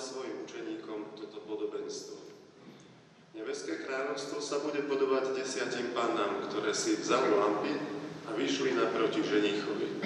svojim učeníkom toto podobenstvo. Nebeské kráľovstvo sa bude podobať desiatim pannám, ktoré si vzali lampy a vyšli naproti ženichovi.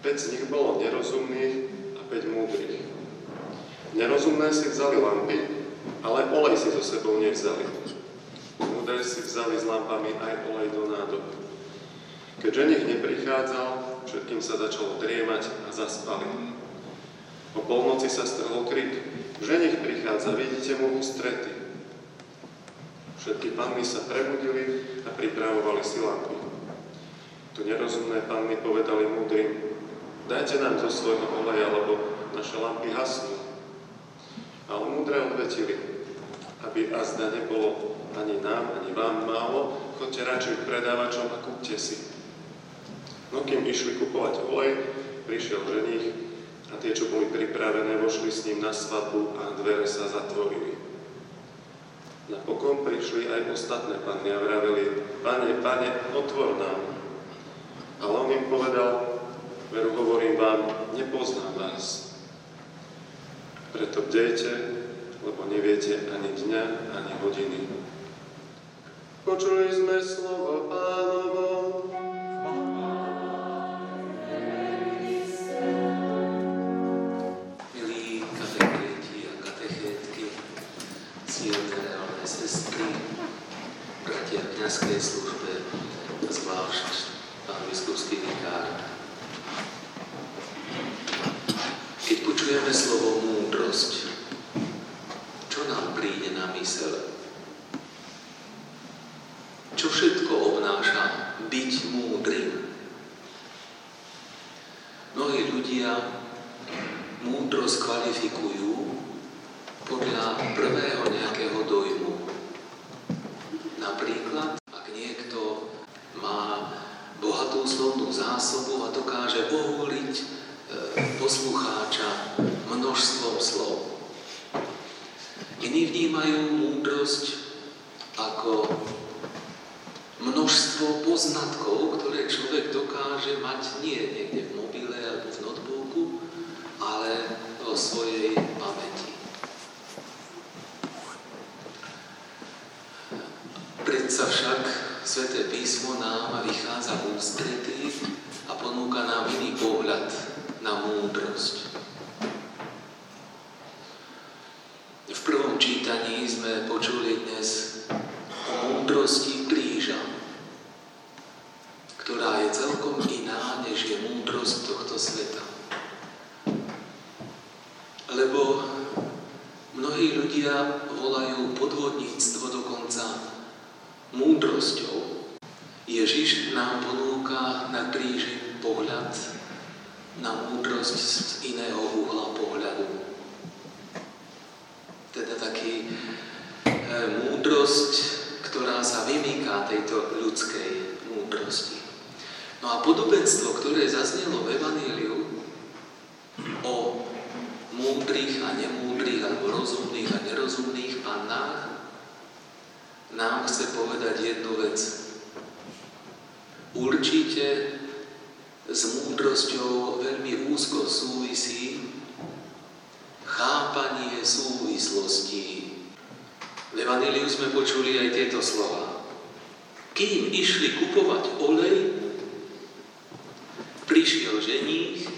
Peť z nich bolo nerozumných a päť múdrych. Nerozumné si vzali lampy, ale olej si so sebou nevzali. Múdre si vzali s lampami aj olej do nádoby. Keď ženich neprichádzal, všetkým sa začalo driemať a zaspali. O polnoci sa strhol krik. Ženich prichádza, vidíte mu ústrety. Všetky panny sa prebudili a pripravovali si lampy. Tu nerozumné panny povedali múdrym, dajte nám zo svojho oleja, lebo naše lampy hasnú. Ale múdre odvetili, aby azda nebolo ani nám, ani vám málo, chodte radšej k predávačom a kúpte si. No kým išli kupovať olej, prišiel ženich a tie, čo boli pripravené, vošli s ním na svadbu a dvere sa zatvorili. Napokon prišli aj ostatné panny a vraveli, pane, pane, otvor nám. Ale on im povedal, veru hovorím vám, nepoznám vás. Preto bdejte, lebo neviete ani dňa, ani hodiny. Počuli sme slovo pánovo. Kniazkej službe, zvlášť pán biskupský vikár. Keď počujeme slovo múdrosť, čo nám príde na mysel? Čo všetko obnáša byť múdrym? Mnohí ľudia múdrosť kvalifikujú podľa prvého nejakého dojmu. Napríklad, ak niekto má slovnú zásobu a dokáže ohúliť e, poslucháča množstvom slov. Iní vnímajú múdrosť ako množstvo poznatkov, ktoré človek dokáže mať nie niekde v mobile alebo v notebooku, ale vo svojej pamäti. Sveté písmo nám vychádza v ústretí a ponúka nám iný pohľad na múdrosť. V prvom čítaní sme počuli dnes o múdrosti kríža, ktorá je celkom iná, než je múdrosť tohto sveta. Lebo mnohí ľudia volajú podvodníctvo dokonca múdrosťou. Ježiš nám ponúka na kríži pohľad na múdrosť z iného uhla pohľadu. Teda taký e, múdrosť, ktorá sa vymýka tejto ľudskej múdrosti. No a podobenstvo, ktoré zaznelo v Evaníliu o múdrych a nemúdrych, alebo rozumných a nerozumných pannách, nám chce povedať jednu vec. Určite s múdrosťou veľmi úzko súvisí chápanie súvislostí. V Evaníliu sme počuli aj tieto slova. Kým išli kupovať olej, prišiel ženích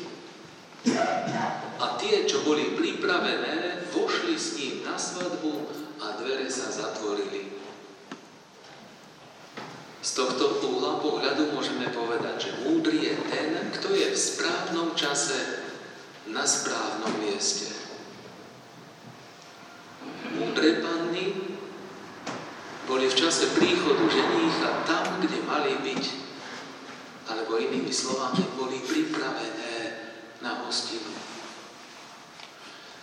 a tie, čo boli pripravené, vošli s ním na svadbu a dvere sa zatvorili. Tohto uhla pohľadu môžeme povedať, že múdry je ten, kto je v správnom čase na správnom mieste. Múdre panny boli v čase príchodu ženícha tam, kde mali byť, alebo inými slovami, boli pripravené na hostinu.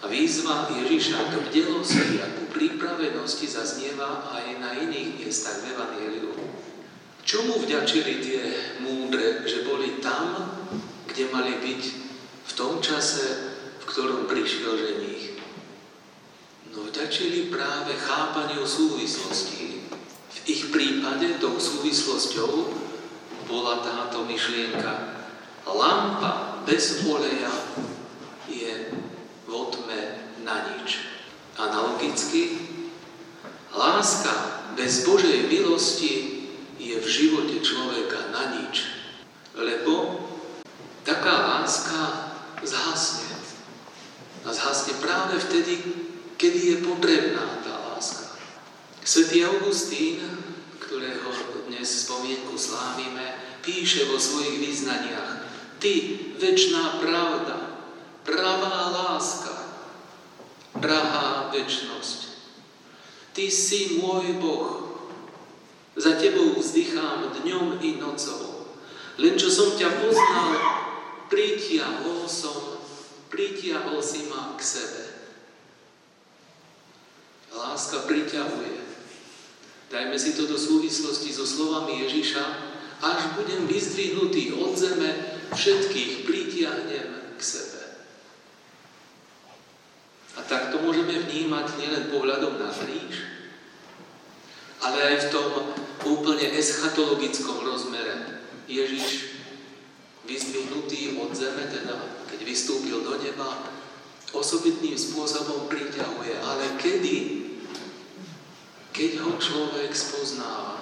A výzva Ježiša k bdelosti a ku pripravenosti zaznieva aj na iných miestach v Evangeliu. Čomu vďačili tie múdre, že boli tam, kde mali byť v tom čase, v ktorom prišiel ženích? No vďačili práve chápaniu súvislostí. V ich prípade tou súvislosťou bola táto myšlienka. Lampa bez oleja je vo tme na teologicky, láska bez Božej milosti v živote človeka na nič. Lebo taká láska zhasne. A zhasne práve vtedy, kedy je potrebná tá láska. Svetý Augustín, ktorého dnes spomienku slávime, píše vo svojich význaniach Ty, väčšiná pravda, pravá láska, drahá väčnosť. Ty si môj Boh, za Tebou vzdychám dňom i nocou. Len čo som ťa poznal, pritiahol som, pritiahol si ma k sebe. Láska priťahuje. Dajme si to do súvislosti so slovami Ježiša. Až budem vyzdvihnutý od zeme, všetkých pritiahnem k sebe. A tak to môžeme vnímať nielen pohľadom na kríž, ale aj v tom úplne eschatologickom rozmere. Ježiš vyzdvihnutý od zeme, teda keď vystúpil do neba, osobitným spôsobom priťahuje. Ale kedy? Keď ho človek spoznáva.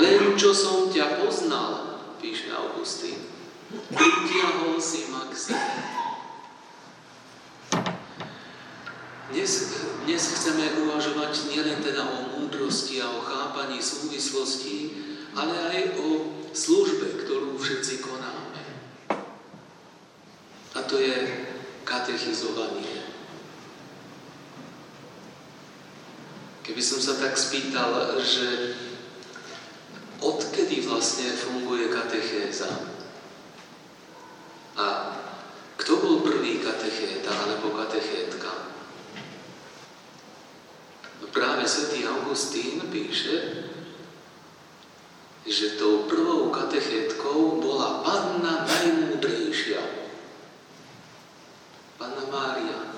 Len čo som ťa poznal, píše Augustín, pritiahol si ma k. Dnes, dnes chceme uvažovať nielen teda o múdrosti a o chápaní súvislostí, ale aj o službe, ktorú všetci konáme. A to je katechizovanie. Keby som sa tak spýtal, že odkedy vlastne funguje katechéza? A kto bol prvý katechéta alebo katechétka? No práve svätý Augustín píše, že tou prvou katechétkou bola Panna najmúdrejšia. Panna Mária.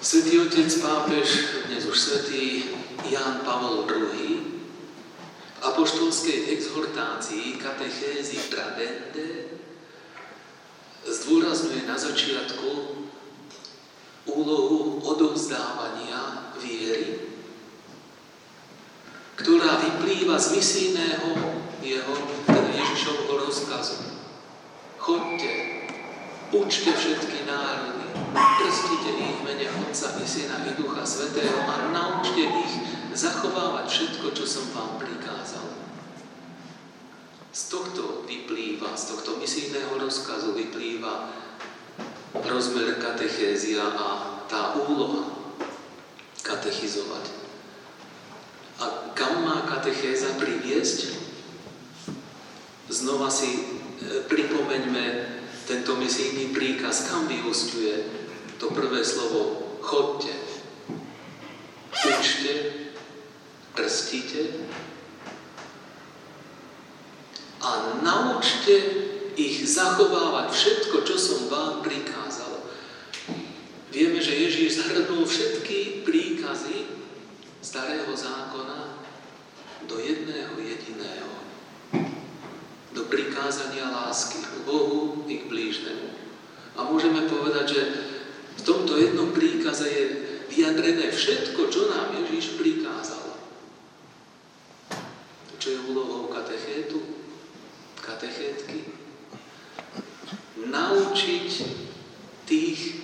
Svetý otec pápež, dnes už svetý Ján Pavol II, v apoštolskej exhortácii katechézy Tradende zdôrazňuje na začiatku úlohu odovzdávania viery ktorá vyplýva z misijného jeho, teda Ježišovho rozkazu. Chodte, učte všetky národy, krstite ich mene Otca i Syna i Ducha Svetého a naučte ich zachovávať všetko, čo som vám prikázal. Z tohto vyplýva, z tohto misijného rozkazu vyplýva rozmer katechézia a tá úloha katechizovať. A kam má katechéza priviesť? Znova si e, pripomeňme tento misijný príkaz, kam vyústiuje to prvé slovo chodte, učte, krstite a naučte ich zachovávať všetko, čo som vám prikázal. Že Ježíš zhrnul všetky príkazy starého zákona do jedného jediného. Do prikázania lásky k Bohu i k blížnemu. A môžeme povedať, že v tomto jednom príkaze je vyjadrené všetko, čo nám Ježíš prikázal. Čo je úlohou katechétu, katechétky? Naučiť tých,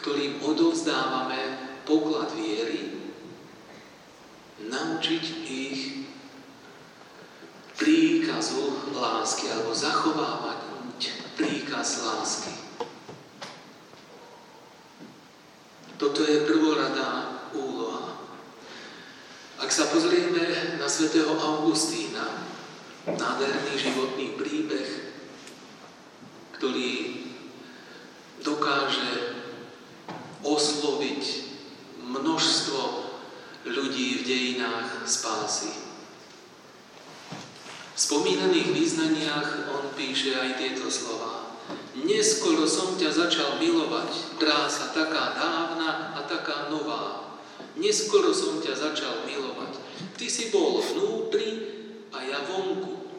ktorým odovzdávame poklad viery, naučiť ich príkazu lásky alebo zachovávať príkaz lásky. Toto je prvoradá úloha. Ak sa pozrieme na svätého Augustína, nádherný životný spásy. V spomínaných význaniach on píše aj tieto slova. Neskoro som ťa začal milovať, trása taká dávna a taká nová. Neskoro som ťa začal milovať. Ty si bol vnútri a ja vonku.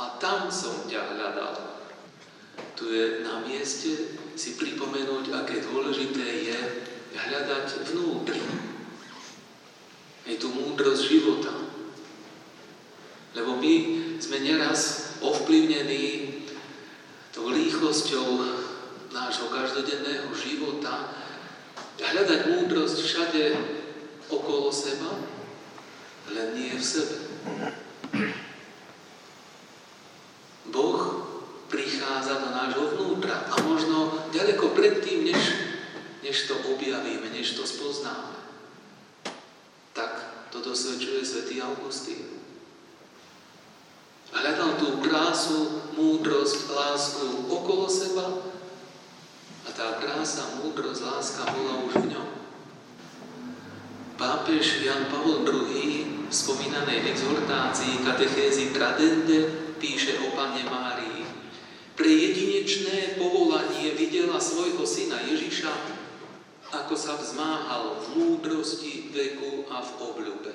A tam som ťa hľadal. tu je na mieste si pripomenúť, aké dôležité je hľadať vnútri. Je tu múdrosť života. Lebo my sme neraz ovplyvnení tou rýchlosťou nášho každodenného života hľadať múdrosť všade okolo seba, len nie v sebe. Boh prichádza do nášho vnútra a možno ďaleko predtým, než, než to objavíme, než to spoznáme. Tak to dosvedčuje svätý Augustín. Hľadal tú krásu, múdrosť, lásku okolo seba a tá krása, múdrosť, láska bola už v ňom. Pápež Jan Pavol II v spomínanej exhortácii katechézy Tradende píše o Pane Márii. Pre jedinečné povolanie videla svojho syna Ježiša, ako sa vzmáhal v múdrosti, veku a v obľube.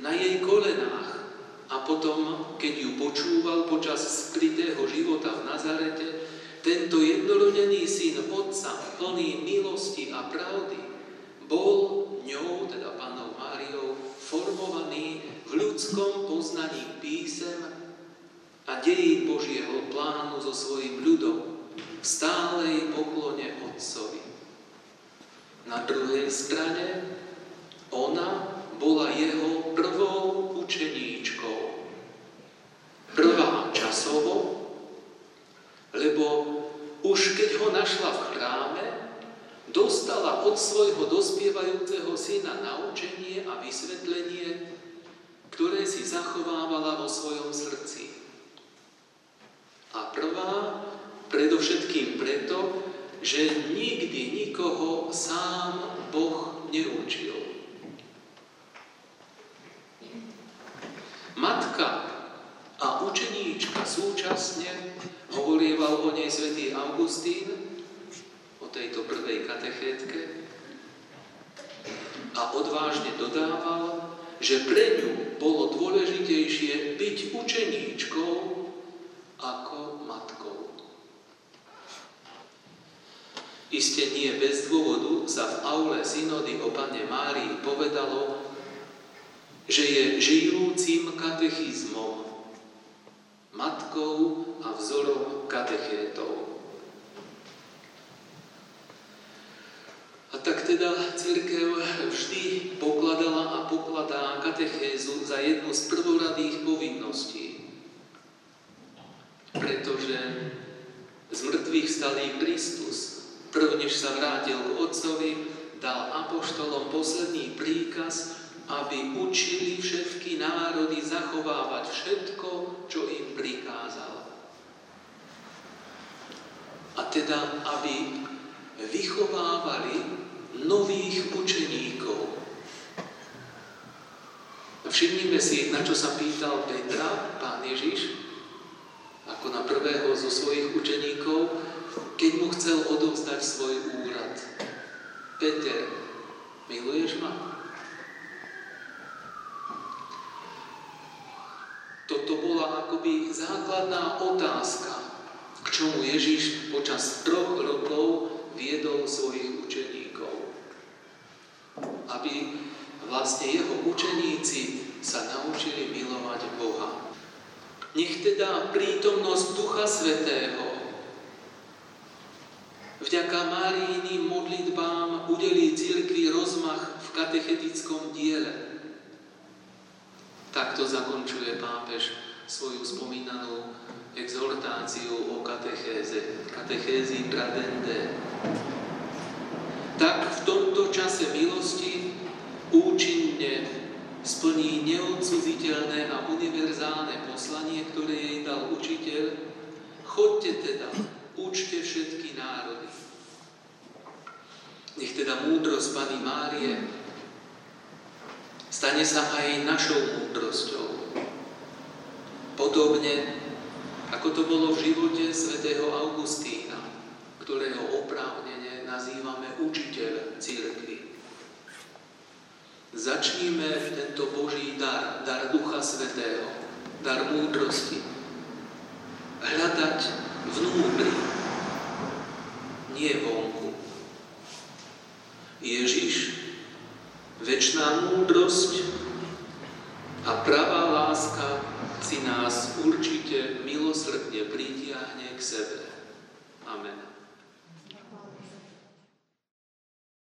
Na jej kolenách a potom, keď ju počúval počas skrytého života v Nazarete, tento jednorodený syn Otca, plný milosti a pravdy, bol ňou, teda Pánou Máriou, formovaný v ľudskom poznaní písem a dejí Božieho plánu so svojím ľudom v stálej poklone Otcovi. Na druhej strane ona bola jeho prvou učeníčkou. Prvá časovo, lebo už keď ho našla v chráme, dostala od svojho dospievajúceho syna naučenie a vysvetlenie, ktoré si zachovávala vo svojom srdci. A prvá, predovšetkým preto, že nikdy nikoho sám Boh neučil. Matka a učeníčka súčasne, hovorieval o nej svätý Augustín, o tejto prvej katechétke, a odvážne dodával, že pre ňu bolo dôležitejšie byť učeníčkou ako matkou. Isté nie bez dôvodu sa v aule synody o Pane Márii povedalo, že je žijúcim katechizmom, matkou a vzorom katechétov. A tak teda církev vždy pokladala a pokladá katechézu za jednu z prvoradých povinností. Pretože z mŕtvych stalý Kristus, prvnež sa vrátil k Otcovi, dal apoštolom posledný príkaz, aby učili všetky národy zachovávať všetko, čo im prikázal. A teda, aby vychovávali nových učeníkov. Všimnime si, na čo sa pýtal Petra, pán Ježiš, ako na prvého zo svojich učeníkov, keď mu chcel odovzdať svoj úrad. Peter, miluješ ma? Toto bola akoby základná otázka, k čomu Ježiš počas troch rokov viedol svojich učeníkov. Aby vlastne jeho učeníci sa naučili milovať Boha. Nech teda prítomnosť Ducha Svetého Máriiným modlitbám udelí církvi rozmach v katechetickom diele, Takto zakončuje pápež svoju spomínanú exhortáciu o katechéze, katechézi Tradende. Tak v tomto čase milosti účinne splní neodsuziteľné a univerzálne poslanie, ktoré jej dal učiteľ. Chodte teda, učte všetky národy. Nech teda múdrosť Pany Márie stane sa aj našou múdrosťou. Podobne, ako to bolo v živote svätého Augustína, ktorého oprávnene nazývame učiteľ církvy. Začníme tento Boží dar, dar Ducha Svetého, dar múdrosti, hľadať vnútri, nie vonku. Ježiš, väčšiná múdrosť